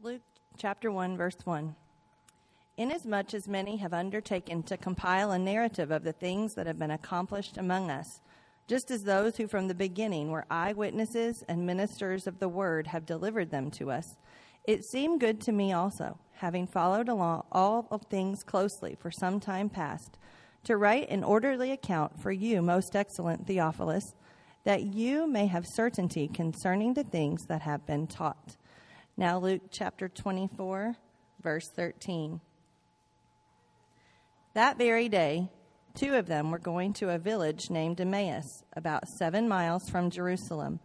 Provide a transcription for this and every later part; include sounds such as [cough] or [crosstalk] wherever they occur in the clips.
Luke chapter 1, verse 1. Inasmuch as many have undertaken to compile a narrative of the things that have been accomplished among us, just as those who from the beginning were eyewitnesses and ministers of the word have delivered them to us, it seemed good to me also, having followed along all of things closely for some time past, to write an orderly account for you, most excellent Theophilus, that you may have certainty concerning the things that have been taught. Now, Luke chapter 24, verse 13. That very day, two of them were going to a village named Emmaus, about seven miles from Jerusalem,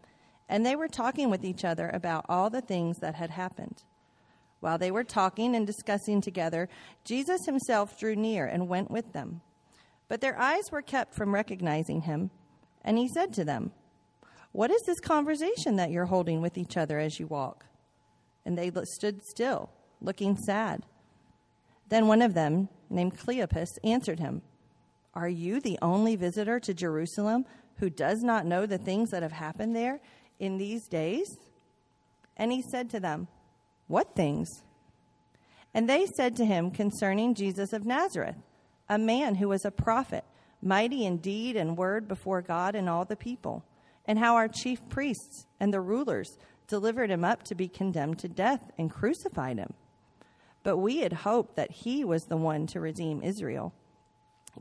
and they were talking with each other about all the things that had happened. While they were talking and discussing together, Jesus himself drew near and went with them. But their eyes were kept from recognizing him, and he said to them, What is this conversation that you're holding with each other as you walk? And they stood still, looking sad. Then one of them, named Cleopas, answered him, Are you the only visitor to Jerusalem who does not know the things that have happened there in these days? And he said to them, What things? And they said to him concerning Jesus of Nazareth, a man who was a prophet, mighty in deed and word before God and all the people, and how our chief priests and the rulers delivered him up to be condemned to death and crucified him. But we had hoped that he was the one to redeem Israel.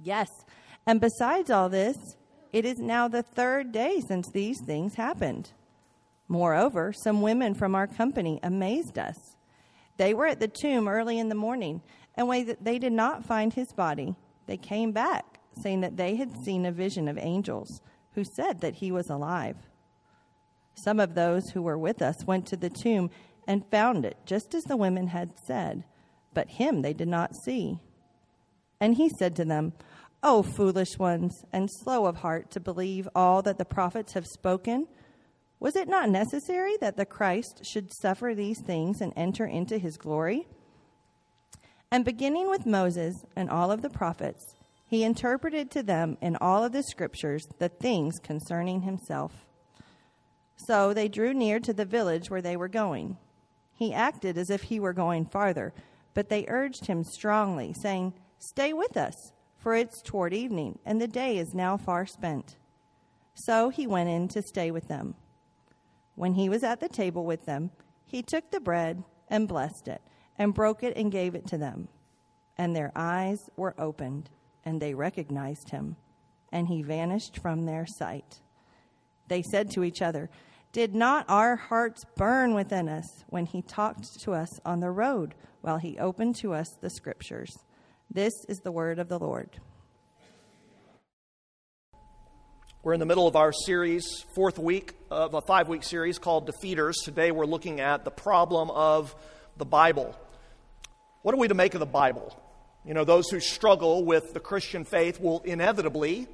Yes, and besides all this, it is now the third day since these things happened. Moreover, some women from our company amazed us. They were at the tomb early in the morning, and when they did not find his body, they came back, saying that they had seen a vision of angels who said that he was alive. Some of those who were with us went to the tomb and found it just as the women had said, but him they did not see. And he said to them, O foolish ones, and slow of heart to believe all that the prophets have spoken, was it not necessary that the Christ should suffer these things and enter into his glory? And beginning with Moses and all of the prophets, he interpreted to them in all of the scriptures the things concerning himself. So they drew near to the village where they were going. He acted as if he were going farther, but they urged him strongly, saying, Stay with us, for it's toward evening, and the day is now far spent. So he went in to stay with them. When he was at the table with them, he took the bread and blessed it, and broke it and gave it to them. And their eyes were opened, and they recognized him, and he vanished from their sight. They said to each other, did not our hearts burn within us when he talked to us on the road while he opened to us the scriptures? This is the word of the Lord. We're in the middle of our series, fourth week of a five week series called Defeaters. Today we're looking at the problem of the Bible. What are we to make of the Bible? You know, those who struggle with the Christian faith will inevitably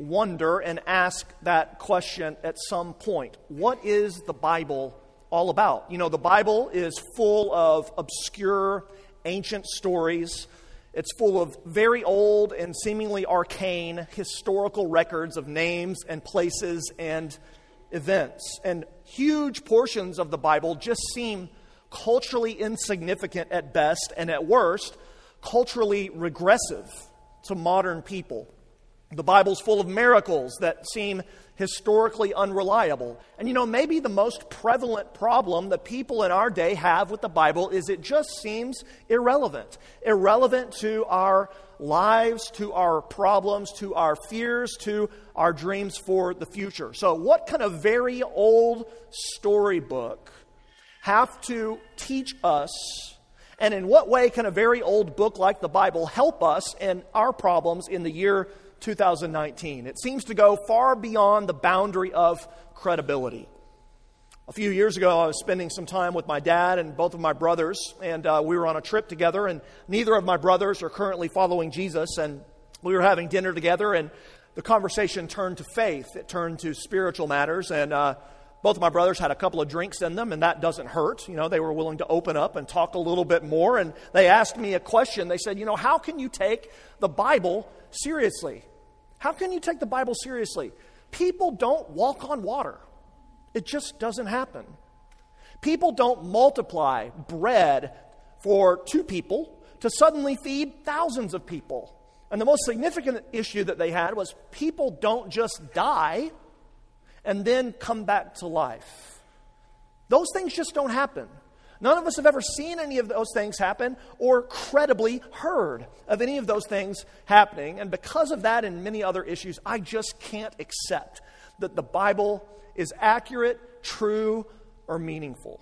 wonder and ask that question at some point. What is the Bible all about? You know, the Bible is full of obscure, ancient stories. It's full of very old and seemingly arcane historical records of names and places and events. And huge portions of the Bible just seem culturally insignificant at best, and at worst, culturally regressive to modern people. The Bible's full of miracles that seem historically unreliable. And you know, maybe the most prevalent problem that people in our day have with the Bible is it just seems irrelevant. Irrelevant to our lives, to our problems, to our fears, to our dreams for the future. So, what kind of very old storybook have to teach us? And in what way can a very old book like the Bible help us in our problems in the year 2019. It seems to go far beyond the boundary of credibility. A few years ago, I was spending some time with my dad and both of my brothers, and uh, we were on a trip together. And neither of my brothers are currently following Jesus. And we were having dinner together, and the conversation turned to faith. It turned to spiritual matters, and uh, both of my brothers had a couple of drinks in them, and that doesn't hurt. You know, they were willing to open up and talk a little bit more. And they asked me a question. They said, You know, how can you take the Bible seriously? How can you take the Bible seriously? People don't walk on water, it just doesn't happen. People don't multiply bread for two people to suddenly feed thousands of people. And the most significant issue that they had was people don't just die and then come back to life. Those things just don't happen. None of us have ever seen any of those things happen or credibly heard of any of those things happening. And because of that and many other issues, I just can't accept that the Bible is accurate, true, or meaningful.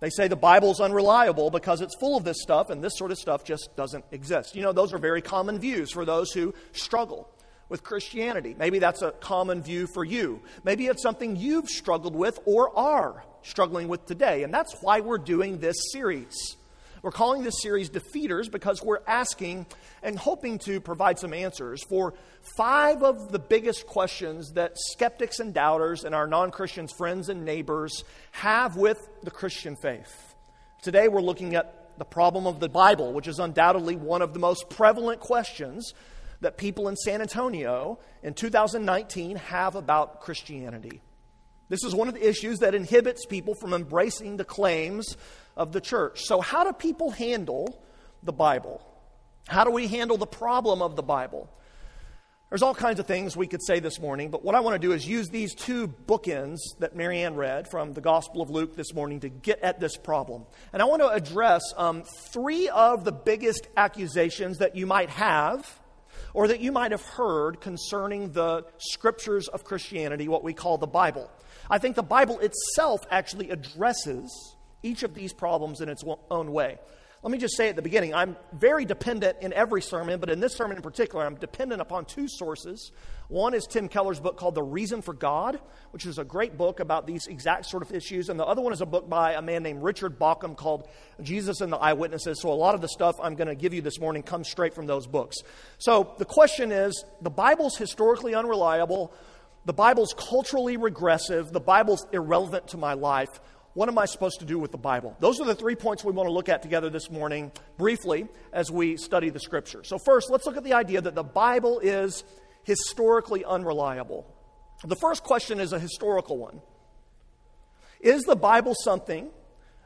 They say the Bible's unreliable because it's full of this stuff, and this sort of stuff just doesn't exist. You know, those are very common views for those who struggle with Christianity. Maybe that's a common view for you. Maybe it's something you've struggled with or are struggling with today. And that's why we're doing this series. We're calling this series Defeaters because we're asking and hoping to provide some answers for five of the biggest questions that skeptics and doubters and our non Christians, friends and neighbors have with the Christian faith. Today we're looking at the problem of the Bible, which is undoubtedly one of the most prevalent questions that people in San Antonio in 2019 have about Christianity. This is one of the issues that inhibits people from embracing the claims of the church. So, how do people handle the Bible? How do we handle the problem of the Bible? There's all kinds of things we could say this morning, but what I want to do is use these two bookends that Marianne read from the Gospel of Luke this morning to get at this problem. And I want to address um, three of the biggest accusations that you might have or that you might have heard concerning the scriptures of Christianity, what we call the Bible. I think the Bible itself actually addresses each of these problems in its own way. Let me just say at the beginning, I'm very dependent in every sermon, but in this sermon in particular, I'm dependent upon two sources. One is Tim Keller's book called The Reason for God, which is a great book about these exact sort of issues. And the other one is a book by a man named Richard Bauckham called Jesus and the Eyewitnesses. So a lot of the stuff I'm going to give you this morning comes straight from those books. So the question is the Bible's historically unreliable, the Bible's culturally regressive, the Bible's irrelevant to my life. What am I supposed to do with the Bible? Those are the three points we want to look at together this morning, briefly, as we study the Scripture. So, first, let's look at the idea that the Bible is historically unreliable. The first question is a historical one Is the Bible something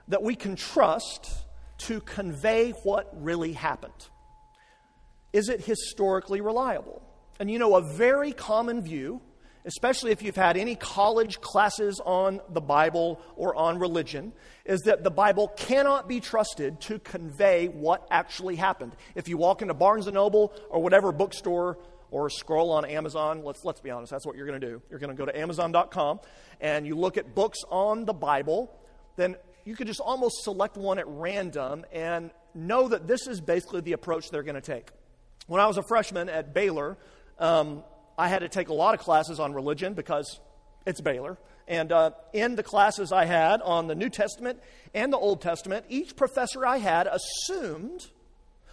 that we can trust to convey what really happened? Is it historically reliable? And you know, a very common view especially if you've had any college classes on the Bible or on religion, is that the Bible cannot be trusted to convey what actually happened. If you walk into Barnes and Noble or whatever bookstore or scroll on Amazon, let's, let's be honest, that's what you're going to do. You're going to go to Amazon.com and you look at books on the Bible, then you could just almost select one at random and know that this is basically the approach they're going to take. When I was a freshman at Baylor, um, I had to take a lot of classes on religion because it's Baylor. And uh, in the classes I had on the New Testament and the Old Testament, each professor I had assumed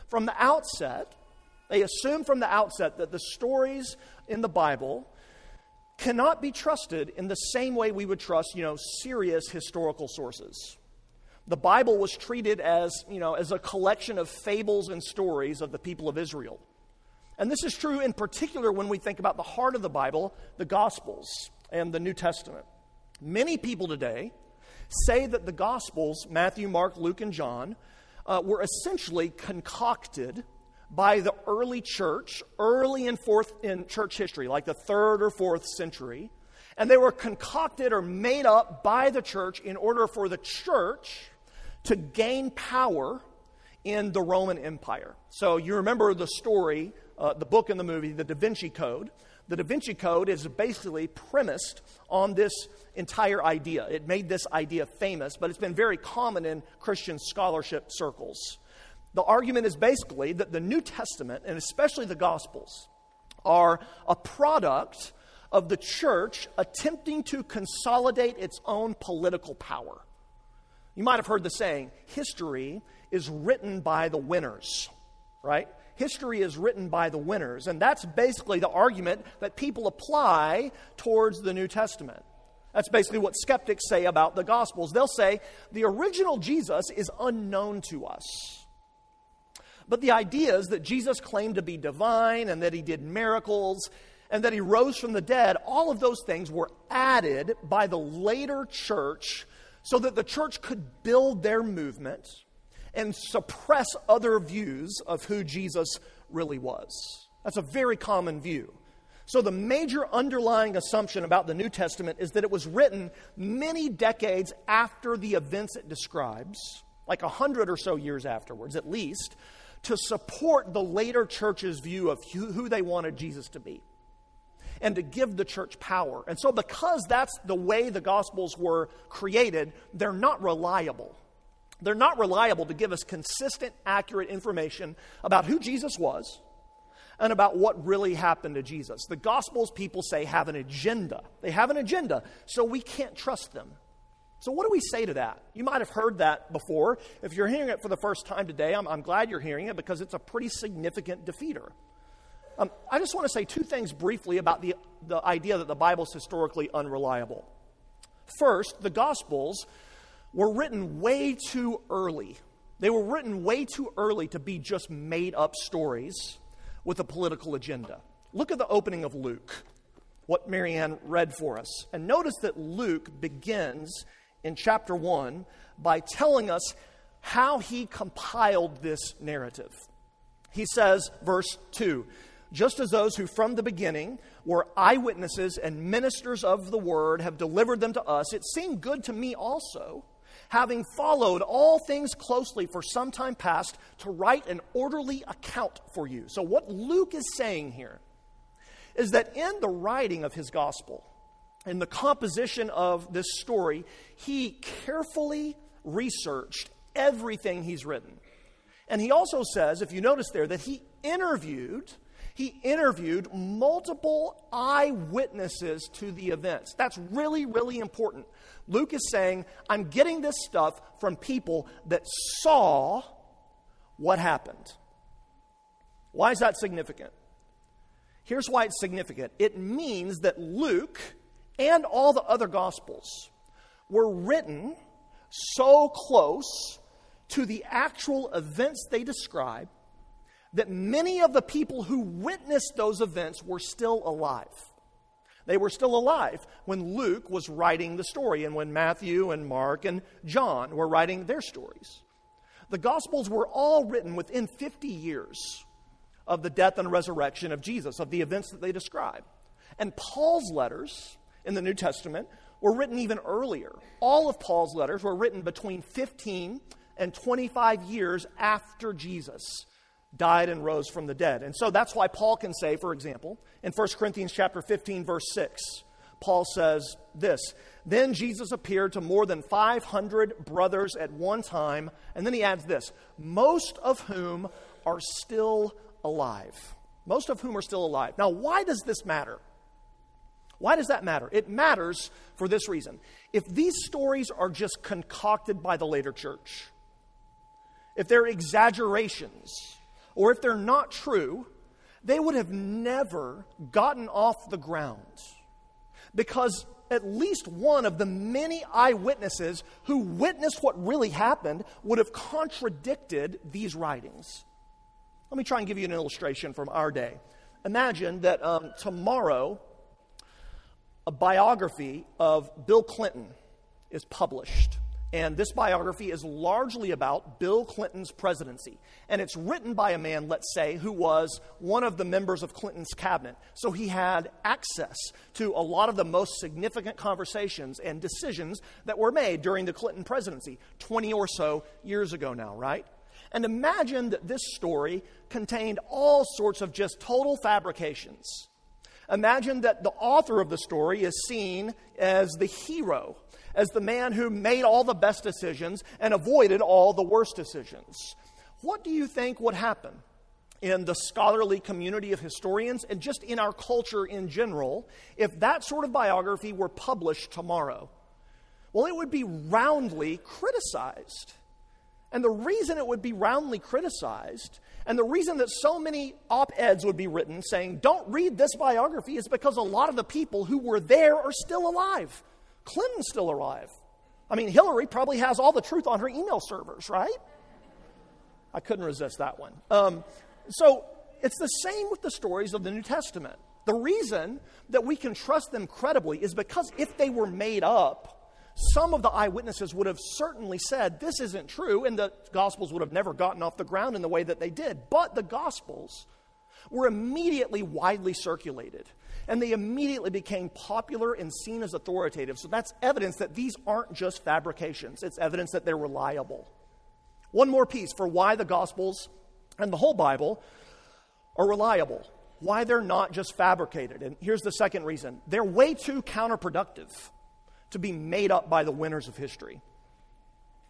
from the outset, they assumed from the outset that the stories in the Bible cannot be trusted in the same way we would trust, you know, serious historical sources. The Bible was treated as, you know, as a collection of fables and stories of the people of Israel. And this is true in particular when we think about the heart of the Bible, the Gospels and the New Testament. Many people today say that the Gospels, Matthew, Mark, Luke, and John, uh, were essentially concocted by the early church, early in fourth in church history, like the third or fourth century, and they were concocted or made up by the church in order for the church to gain power in the Roman Empire. So you remember the story uh, the book and the movie, The Da Vinci Code. The Da Vinci Code is basically premised on this entire idea. It made this idea famous, but it's been very common in Christian scholarship circles. The argument is basically that the New Testament, and especially the Gospels, are a product of the church attempting to consolidate its own political power. You might have heard the saying history is written by the winners, right? History is written by the winners. And that's basically the argument that people apply towards the New Testament. That's basically what skeptics say about the Gospels. They'll say the original Jesus is unknown to us. But the idea is that Jesus claimed to be divine and that he did miracles and that he rose from the dead, all of those things were added by the later church so that the church could build their movement and suppress other views of who Jesus really was. That's a very common view. So, the major underlying assumption about the New Testament is that it was written many decades after the events it describes, like a hundred or so years afterwards at least, to support the later church's view of who they wanted Jesus to be and to give the church power. And so, because that's the way the Gospels were created, they're not reliable. They're not reliable to give us consistent, accurate information about who Jesus was and about what really happened to Jesus. The Gospels, people say, have an agenda. They have an agenda, so we can't trust them. So, what do we say to that? You might have heard that before. If you're hearing it for the first time today, I'm, I'm glad you're hearing it because it's a pretty significant defeater. Um, I just want to say two things briefly about the, the idea that the Bible is historically unreliable. First, the Gospels were written way too early. They were written way too early to be just made up stories with a political agenda. Look at the opening of Luke, what Marianne read for us. And notice that Luke begins in chapter 1 by telling us how he compiled this narrative. He says, verse 2 just as those who from the beginning were eyewitnesses and ministers of the word have delivered them to us, it seemed good to me also having followed all things closely for some time past, to write an orderly account for you. So, what Luke is saying here is that in the writing of his gospel, in the composition of this story, he carefully researched everything he's written. And he also says, if you notice there, that he interviewed he interviewed multiple eyewitnesses to the events. That's really, really important. Luke is saying, I'm getting this stuff from people that saw what happened. Why is that significant? Here's why it's significant it means that Luke and all the other Gospels were written so close to the actual events they describe that many of the people who witnessed those events were still alive. They were still alive when Luke was writing the story and when Matthew and Mark and John were writing their stories. The Gospels were all written within 50 years of the death and resurrection of Jesus, of the events that they describe. And Paul's letters in the New Testament were written even earlier. All of Paul's letters were written between 15 and 25 years after Jesus died and rose from the dead. And so that's why Paul can say, for example, in 1 Corinthians chapter 15 verse 6, Paul says this, then Jesus appeared to more than 500 brothers at one time, and then he adds this, most of whom are still alive. Most of whom are still alive. Now, why does this matter? Why does that matter? It matters for this reason. If these stories are just concocted by the later church, if they're exaggerations, or if they're not true, they would have never gotten off the ground. Because at least one of the many eyewitnesses who witnessed what really happened would have contradicted these writings. Let me try and give you an illustration from our day. Imagine that um, tomorrow a biography of Bill Clinton is published. And this biography is largely about Bill Clinton's presidency. And it's written by a man, let's say, who was one of the members of Clinton's cabinet. So he had access to a lot of the most significant conversations and decisions that were made during the Clinton presidency 20 or so years ago now, right? And imagine that this story contained all sorts of just total fabrications. Imagine that the author of the story is seen as the hero as the man who made all the best decisions and avoided all the worst decisions. What do you think would happen in the scholarly community of historians and just in our culture in general if that sort of biography were published tomorrow? Well, it would be roundly criticized. And the reason it would be roundly criticized, and the reason that so many op eds would be written saying, don't read this biography, is because a lot of the people who were there are still alive. Clinton's still alive. I mean, Hillary probably has all the truth on her email servers, right? I couldn't resist that one. Um, so it's the same with the stories of the New Testament. The reason that we can trust them credibly is because if they were made up, some of the eyewitnesses would have certainly said this isn't true, and the Gospels would have never gotten off the ground in the way that they did. But the Gospels were immediately widely circulated, and they immediately became popular and seen as authoritative. So that's evidence that these aren't just fabrications, it's evidence that they're reliable. One more piece for why the Gospels and the whole Bible are reliable, why they're not just fabricated. And here's the second reason they're way too counterproductive to be made up by the winners of history.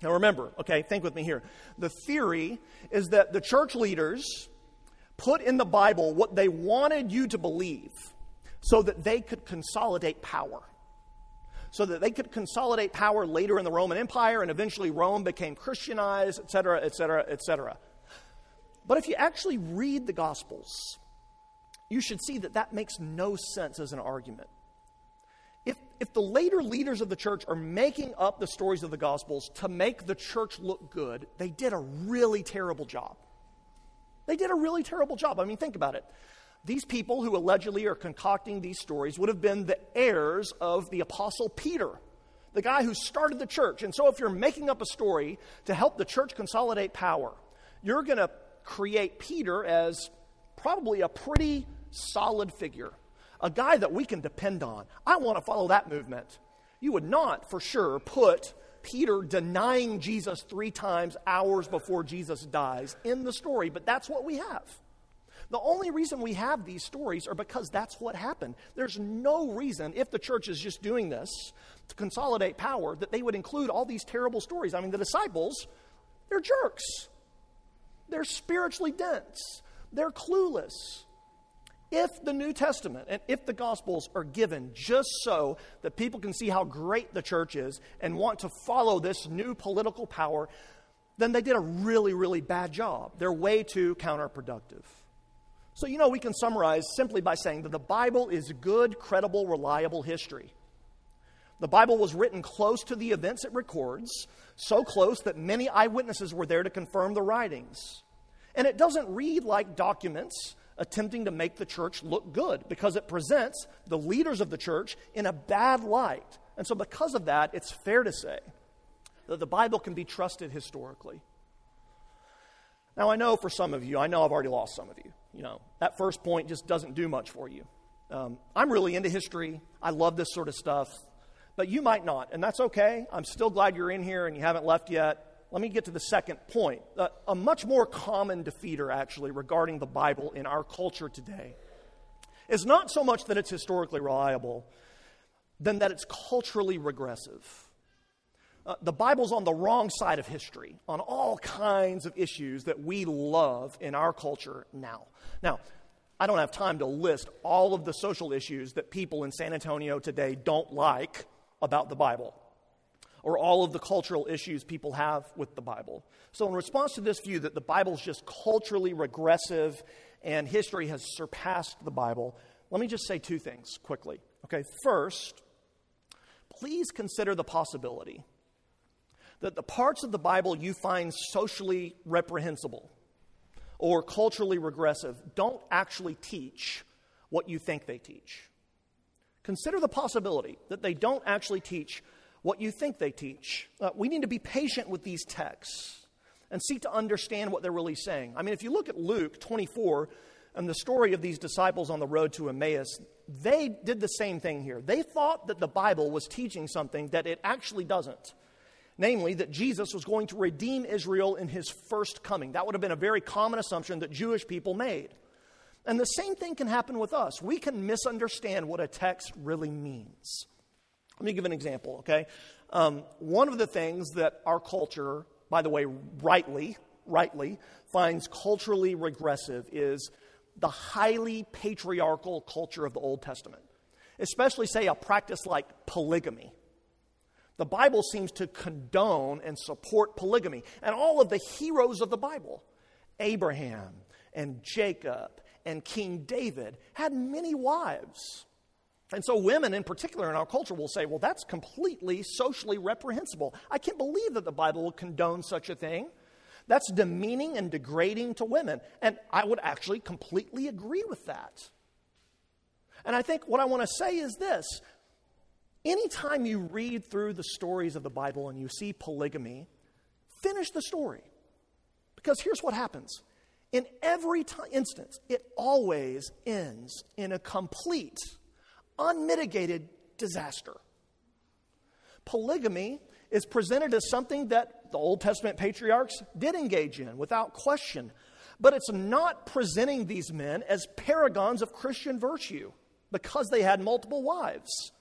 Now remember, okay, think with me here. The theory is that the church leaders put in the Bible what they wanted you to believe so that they could consolidate power. So that they could consolidate power later in the Roman Empire and eventually Rome became Christianized, etc., etc., etc. But if you actually read the Gospels, you should see that that makes no sense as an argument if, if the later leaders of the church are making up the stories of the Gospels to make the church look good, they did a really terrible job. They did a really terrible job. I mean, think about it. These people who allegedly are concocting these stories would have been the heirs of the Apostle Peter, the guy who started the church. And so, if you're making up a story to help the church consolidate power, you're going to create Peter as probably a pretty solid figure a guy that we can depend on. I want to follow that movement. You would not, for sure, put Peter denying Jesus three times hours before Jesus dies in the story, but that's what we have. The only reason we have these stories are because that's what happened. There's no reason, if the church is just doing this to consolidate power, that they would include all these terrible stories. I mean, the disciples, they're jerks. They're spiritually dense. They're clueless if the New Testament and if the Gospels are given just so that people can see how great the church is and want to follow this new political power, then they did a really, really bad job. They're way too counterproductive. So, you know, we can summarize simply by saying that the Bible is good, credible, reliable history. The Bible was written close to the events it records, so close that many eyewitnesses were there to confirm the writings. And it doesn't read like documents attempting to make the church look good because it presents the leaders of the church in a bad light. And so, because of that, it's fair to say that the Bible can be trusted historically. Now, I know for some of you, I know I've already lost some of you. You know, that first point just doesn't do much for you. Um, I'm really into history. I love this sort of stuff. But you might not, and that's okay. I'm still glad you're in here and you haven't left yet let me get to the second point. Uh, a much more common defeater, actually, regarding the Bible in our culture today is not so much that it's historically reliable, than that it's culturally regressive. Uh, the Bible's on the wrong side of history on all kinds of issues that we love in our culture now. Now, I don't have time to list all of the social issues that people in San Antonio today don't like about the Bible or all of the cultural issues people have with the Bible. So, in response to this view that the Bible is just culturally regressive and history has surpassed the Bible, let me just say two things quickly. Okay, first, please consider the possibility that the parts of the Bible you find socially reprehensible or culturally regressive don't actually teach what you think they teach. Consider the possibility that they don't actually teach what you think they teach. Uh, we need to be patient with these texts and seek to understand what they're really saying. I mean, if you look at Luke 24 and the story of these disciples on the road to Emmaus, they did the same thing here. They thought that the Bible was teaching something that it actually doesn't. Namely, that Jesus was going to redeem Israel in his first coming. That would have been a very common assumption that Jewish people made. And the same thing can happen with us. We can misunderstand what a text really means. Let me give an example, okay? Um, one of the things that our culture, by the way, rightly, rightly, finds culturally regressive is the highly patriarchal culture of the Old Testament, especially, say, a practice like polygamy. The Bible seems to condone and support polygamy. And all of the heroes of the Bible, Abraham and Jacob and King David, had many wives. And so, women in particular in our culture will say, well, that's completely socially reprehensible. I can't believe that the Bible will condone such a thing. That's demeaning and degrading to women. And I would actually completely agree with that. And I think what I want to say is this Anytime you read through the stories of the Bible and you see polygamy, finish the story. Because here's what happens in every t- instance, it always ends in a complete, unmitigated disaster. Polygamy is presented as something that the Old Testament patriarchs did engage in without question, but it's not presenting these men as paragons of Christian virtue because they had multiple wives.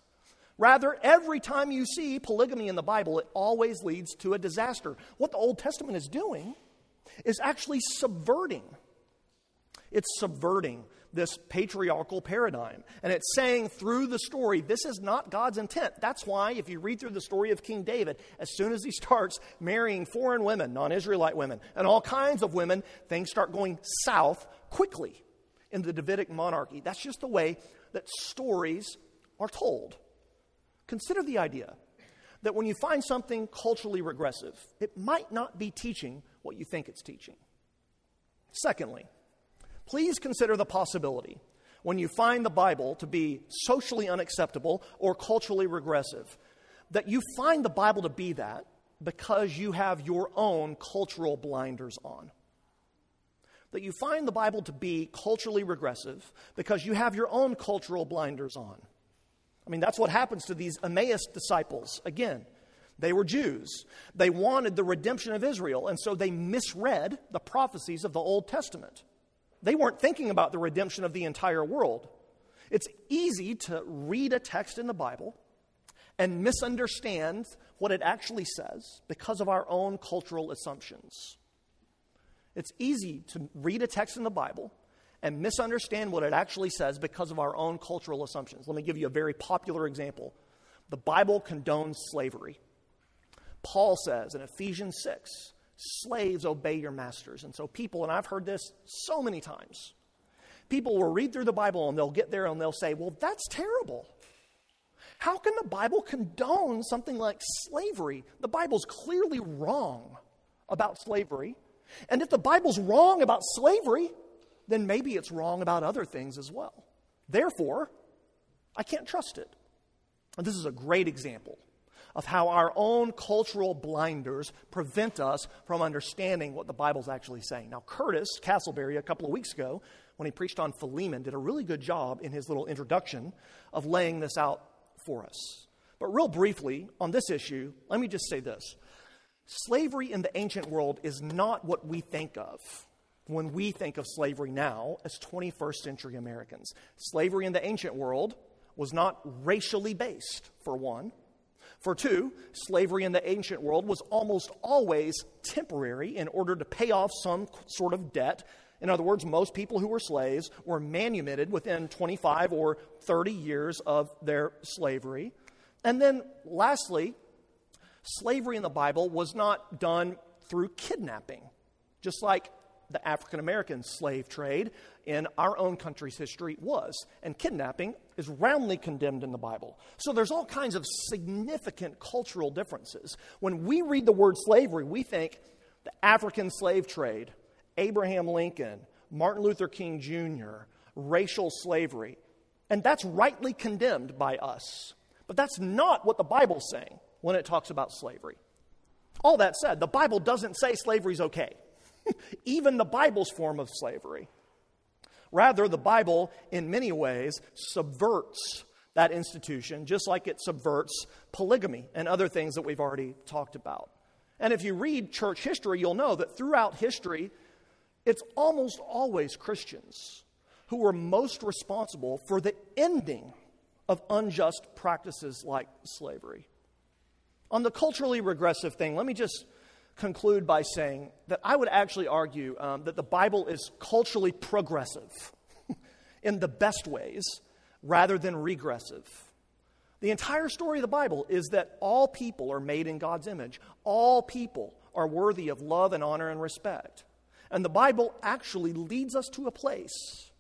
Rather, every time you see polygamy in the Bible, it always leads to a disaster. What the Old Testament is doing is actually subverting. It's subverting this patriarchal paradigm. And it's saying through the story, this is not God's intent. That's why, if you read through the story of King David, as soon as he starts marrying foreign women, non Israelite women, and all kinds of women, things start going south quickly in the Davidic monarchy. That's just the way that stories are told. Consider the idea that when you find something culturally regressive, it might not be teaching what you think it's teaching. Secondly, please consider the possibility when you find the Bible to be socially unacceptable or culturally regressive, that you find the Bible to be that because you have your own cultural blinders on. That you find the Bible to be culturally regressive because you have your own cultural blinders on. I mean, that's what happens to these Emmaus disciples. Again, they were Jews. They wanted the redemption of Israel, and so they misread the prophecies of the Old Testament. They weren't thinking about the redemption of the entire world. It's easy to read a text in the Bible and misunderstand what it actually says because of our own cultural assumptions. It's easy to read a text in the Bible and misunderstand what it actually says because of our own cultural assumptions. Let me give you a very popular example. The Bible condones slavery. Paul says in Ephesians 6 slaves obey your masters. And so people, and I've heard this so many times, people will read through the Bible and they'll get there and they'll say, well, that's terrible. How can the Bible condone something like slavery? The Bible's clearly wrong about slavery. And if the Bible's wrong about slavery, then maybe it's wrong about other things as well. Therefore, I can't trust it. And this is a great example of how our own cultural blinders prevent us from understanding what the Bible's actually saying. Now, Curtis Castleberry, a couple of weeks ago, when he preached on Philemon, did a really good job in his little introduction of laying this out for us. But, real briefly, on this issue, let me just say this slavery in the ancient world is not what we think of when we think of slavery now as 21st century Americans. Slavery in the ancient world was not racially based, for one. For two, slavery in the ancient world was almost always temporary in order to pay off some sort of debt. In other words, most people who were slaves were manumitted within 25 or 30 years of their slavery. And then, lastly, slavery in the Bible was not done through kidnapping, just like the African American slave trade in our own country's history was. And kidnapping is roundly condemned in the Bible. So there's all kinds of significant cultural differences. When we read the word slavery, we think the African slave trade, Abraham Lincoln, Martin Luther King Jr., racial slavery. And that's rightly condemned by us. But that's not what the Bible's saying when it talks about slavery. All that said, the Bible doesn't say slavery's okay. [laughs] even the Bible's form of slavery. Rather, the Bible, in many ways, subverts that institution, just like it subverts polygamy and other things that we've already talked about. And if you read church history, you'll know that throughout history, it's almost always Christians who were most responsible for the ending of unjust practices like slavery. On the culturally regressive thing, let me just conclude by saying that I would actually argue um, that the Bible is culturally progressive [laughs] in the best ways rather than regressive. The entire story of the Bible is that all people are made in God's image, all people are worthy of love and honor and respect. And the Bible actually leads us to a place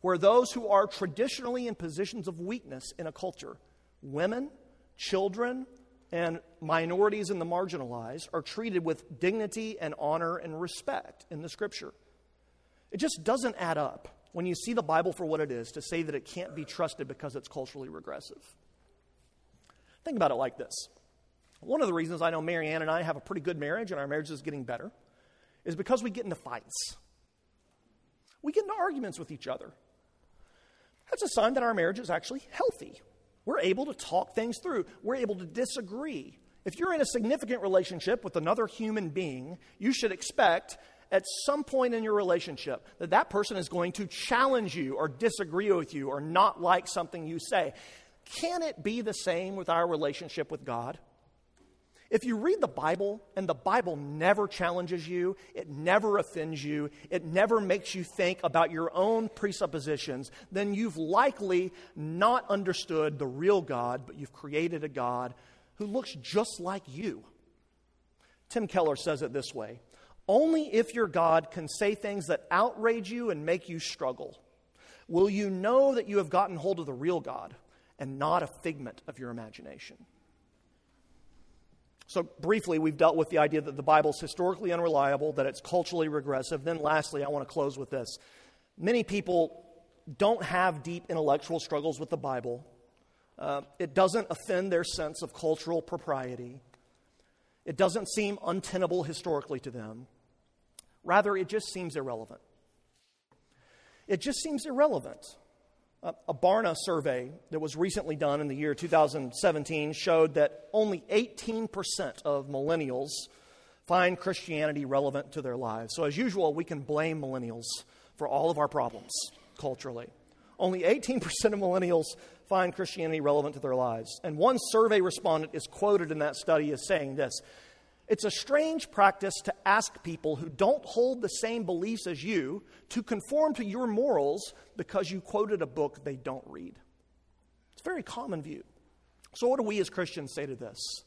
where those who are traditionally in positions of weakness in a culture, women, children, and minorities and the marginalized are treated with dignity and honor and respect in the scripture. It just doesn't add up when you see the Bible for what it is to say that it can't be trusted because it's culturally regressive. Think about it like this. One of the reasons I know Marianne and I have a pretty good marriage and our marriage is getting better is because we get into fights. We get into arguments with each other. That's a sign that our marriage is actually healthy. We're able to talk things through, we're able to disagree. If you're in a significant relationship with another human being, you should expect at some point in your relationship that that person is going to challenge you or disagree with you or not like something you say. Can it be the same with our relationship with God? If you read the Bible and the Bible never challenges you, it never offends you, it never makes you think about your own presuppositions, then you've likely not understood the real God, but you've created a God who looks just like you. Tim Keller says it this way Only if your God can say things that outrage you and make you struggle will you know that you have gotten hold of the real God and not a figment of your imagination. So, briefly, we've dealt with the idea that the Bible is historically unreliable, that it's culturally regressive. Then, lastly, I want to close with this. Many people don't have deep intellectual struggles with the Bible. Uh, it doesn't offend their sense of cultural propriety. It doesn't seem untenable historically to them. Rather, it just seems irrelevant. It just seems irrelevant. A Barna survey that was recently done in the year 2017 showed that only 18% of millennials find Christianity relevant to their lives. So, as usual, we can blame millennials for all of our problems culturally. Only 18% of millennials find Christianity relevant to their lives. And one survey respondent is quoted in that study as saying this it's a strange practice to ask people who don't hold the same beliefs as you to conform to your morals because you quoted a book they don't read. It's a very common view. So, what do we as Christians say to this?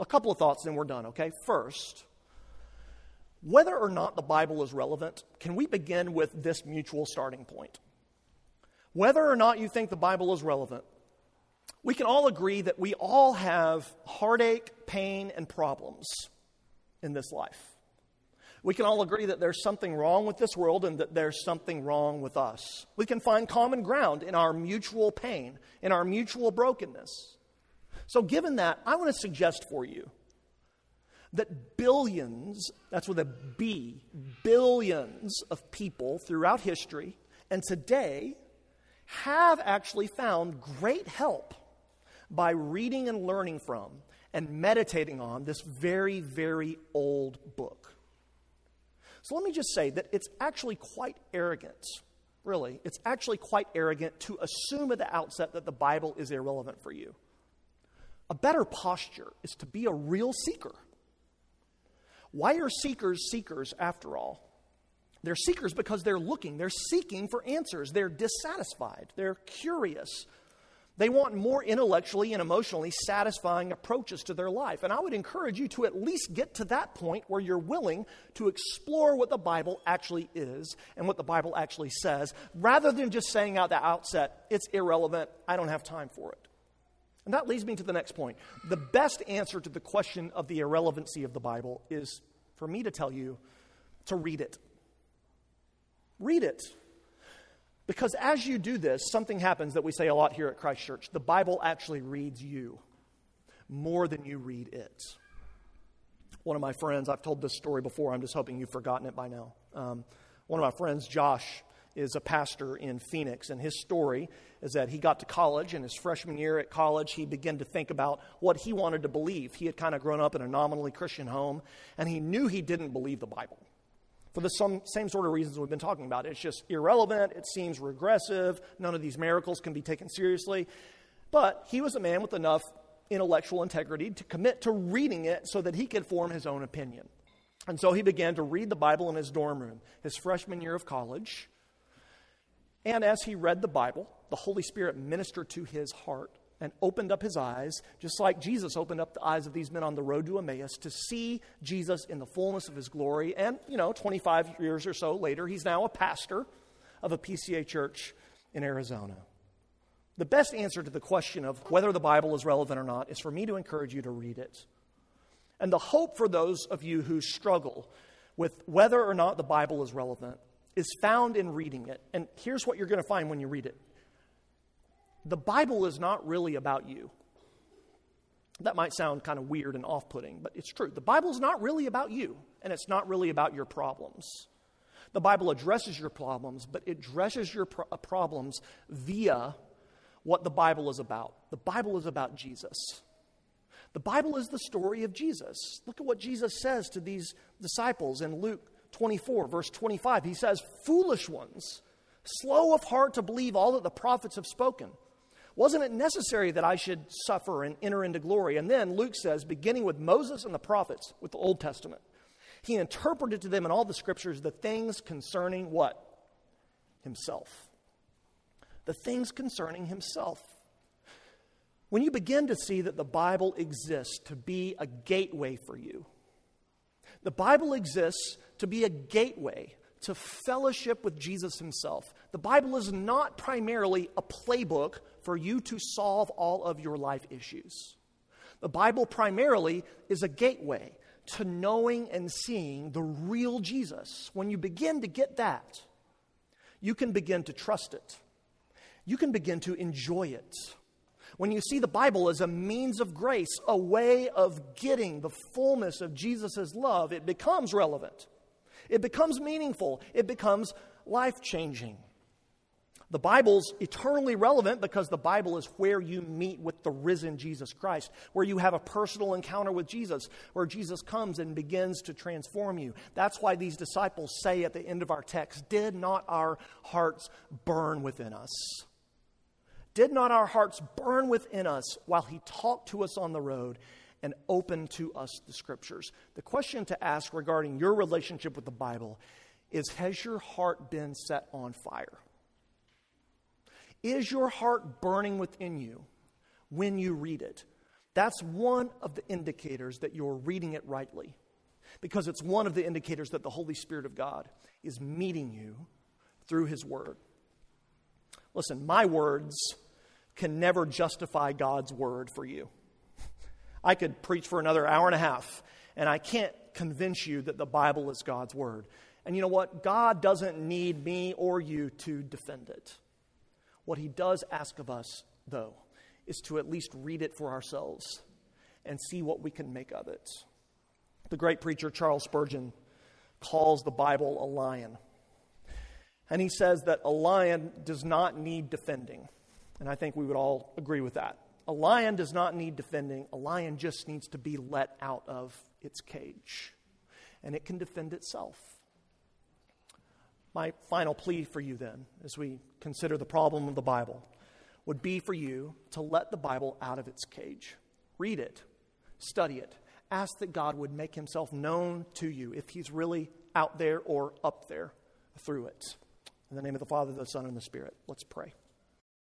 A couple of thoughts, then we're done, okay? First, whether or not the Bible is relevant, can we begin with this mutual starting point? Whether or not you think the Bible is relevant, we can all agree that we all have heartache, pain, and problems in this life. We can all agree that there's something wrong with this world and that there's something wrong with us. We can find common ground in our mutual pain, in our mutual brokenness. So, given that, I want to suggest for you that billions, that's with a B, billions of people throughout history and today have actually found great help by reading and learning from and meditating on this very, very old book. So let me just say that it's actually quite arrogant, really. It's actually quite arrogant to assume at the outset that the Bible is irrelevant for you. A better posture is to be a real seeker. Why are seekers seekers after all? They're seekers because they're looking, they're seeking for answers, they're dissatisfied, they're curious, they want more intellectually and emotionally satisfying approaches to their life. And I would encourage you to at least get to that point where you're willing to explore what the Bible actually is and what the Bible actually says, rather than just saying out the outset, it's irrelevant, I don't have time for it. And that leads me to the next point. The best answer to the question of the irrelevancy of the Bible is for me to tell you to read it. Read it. Because as you do this, something happens that we say a lot here at Christ Church. The Bible actually reads you more than you read it. One of my friends, I've told this story before, I'm just hoping you've forgotten it by now. Um, one of my friends, Josh, is a pastor in Phoenix, and his story is that he got to college, and his freshman year at college, he began to think about what he wanted to believe. He had kind of grown up in a nominally Christian home, and he knew he didn't believe the Bible for the some, same sort of reasons we've been talking about. It's just irrelevant, it seems regressive, none of these miracles can be taken seriously. But he was a man with enough intellectual integrity to commit to reading it so that he could form his own opinion. And so he began to read the Bible in his dorm room, his freshman year of college. And as he read the Bible, the Holy Spirit ministered to his heart and opened up his eyes, just like Jesus opened up the eyes of these men on the road to Emmaus to see Jesus in the fullness of his glory. And, you know, 25 years or so later, he's now a pastor of a PCA church in Arizona. The best answer to the question of whether the Bible is relevant or not is for me to encourage you to read it. And the hope for those of you who struggle with whether or not the Bible is relevant is found in reading it. And here's what you're going to find when you read it the Bible is not really about you. That might sound kind of weird and off putting, but it's true. The Bible is not really about you, and it's not really about your problems. The Bible addresses your problems, but it addresses your pro- uh, problems via what the Bible is about. The Bible is about Jesus. The Bible is the story of Jesus. Look at what Jesus says to these disciples in Luke 24, verse 25. He says, Foolish ones, slow of heart to believe all that the prophets have spoken. Wasn't it necessary that I should suffer and enter into glory? And then Luke says, beginning with Moses and the prophets, with the Old Testament, he interpreted to them in all the scriptures the things concerning what? Himself. The things concerning himself. When you begin to see that the Bible exists to be a gateway for you, the Bible exists to be a gateway to fellowship with Jesus himself. The Bible is not primarily a playbook for you to solve all of your life issues. The Bible primarily is a gateway to knowing and seeing the real Jesus. When you begin to get that, you can begin to trust it. You can begin to enjoy it. When you see the Bible as a means of grace, a way of getting the fullness of Jesus' love, it becomes relevant. It becomes meaningful. It becomes life changing. The Bible's eternally relevant because the Bible is where you meet with the risen Jesus Christ, where you have a personal encounter with Jesus, where Jesus comes and begins to transform you. That's why these disciples say at the end of our text, Did not our hearts burn within us? Did not our hearts burn within us while he talked to us on the road and opened to us the scriptures? The question to ask regarding your relationship with the Bible is Has your heart been set on fire? Is your heart burning within you when you read it? That's one of the indicators that you're reading it rightly, because it's one of the indicators that the Holy Spirit of God is meeting you through His Word. Listen, my words can never justify God's Word for you. [laughs] I could preach for another hour and a half, and I can't convince you that the Bible is God's Word. And you know what? God doesn't need me or you to defend it. What he does ask of us, though, is to at least read it for ourselves and see what we can make of it. The great preacher Charles Spurgeon calls the Bible a lion. And he says that a lion does not need defending. And I think we would all agree with that. A lion does not need defending, a lion just needs to be let out of its cage. And it can defend itself. My final plea for you then, as we consider the problem of the Bible, would be for you to let the Bible out of its cage. Read it, study it, ask that God would make himself known to you if he's really out there or up there through it. In the name of the Father, the Son, and the Spirit, let's pray.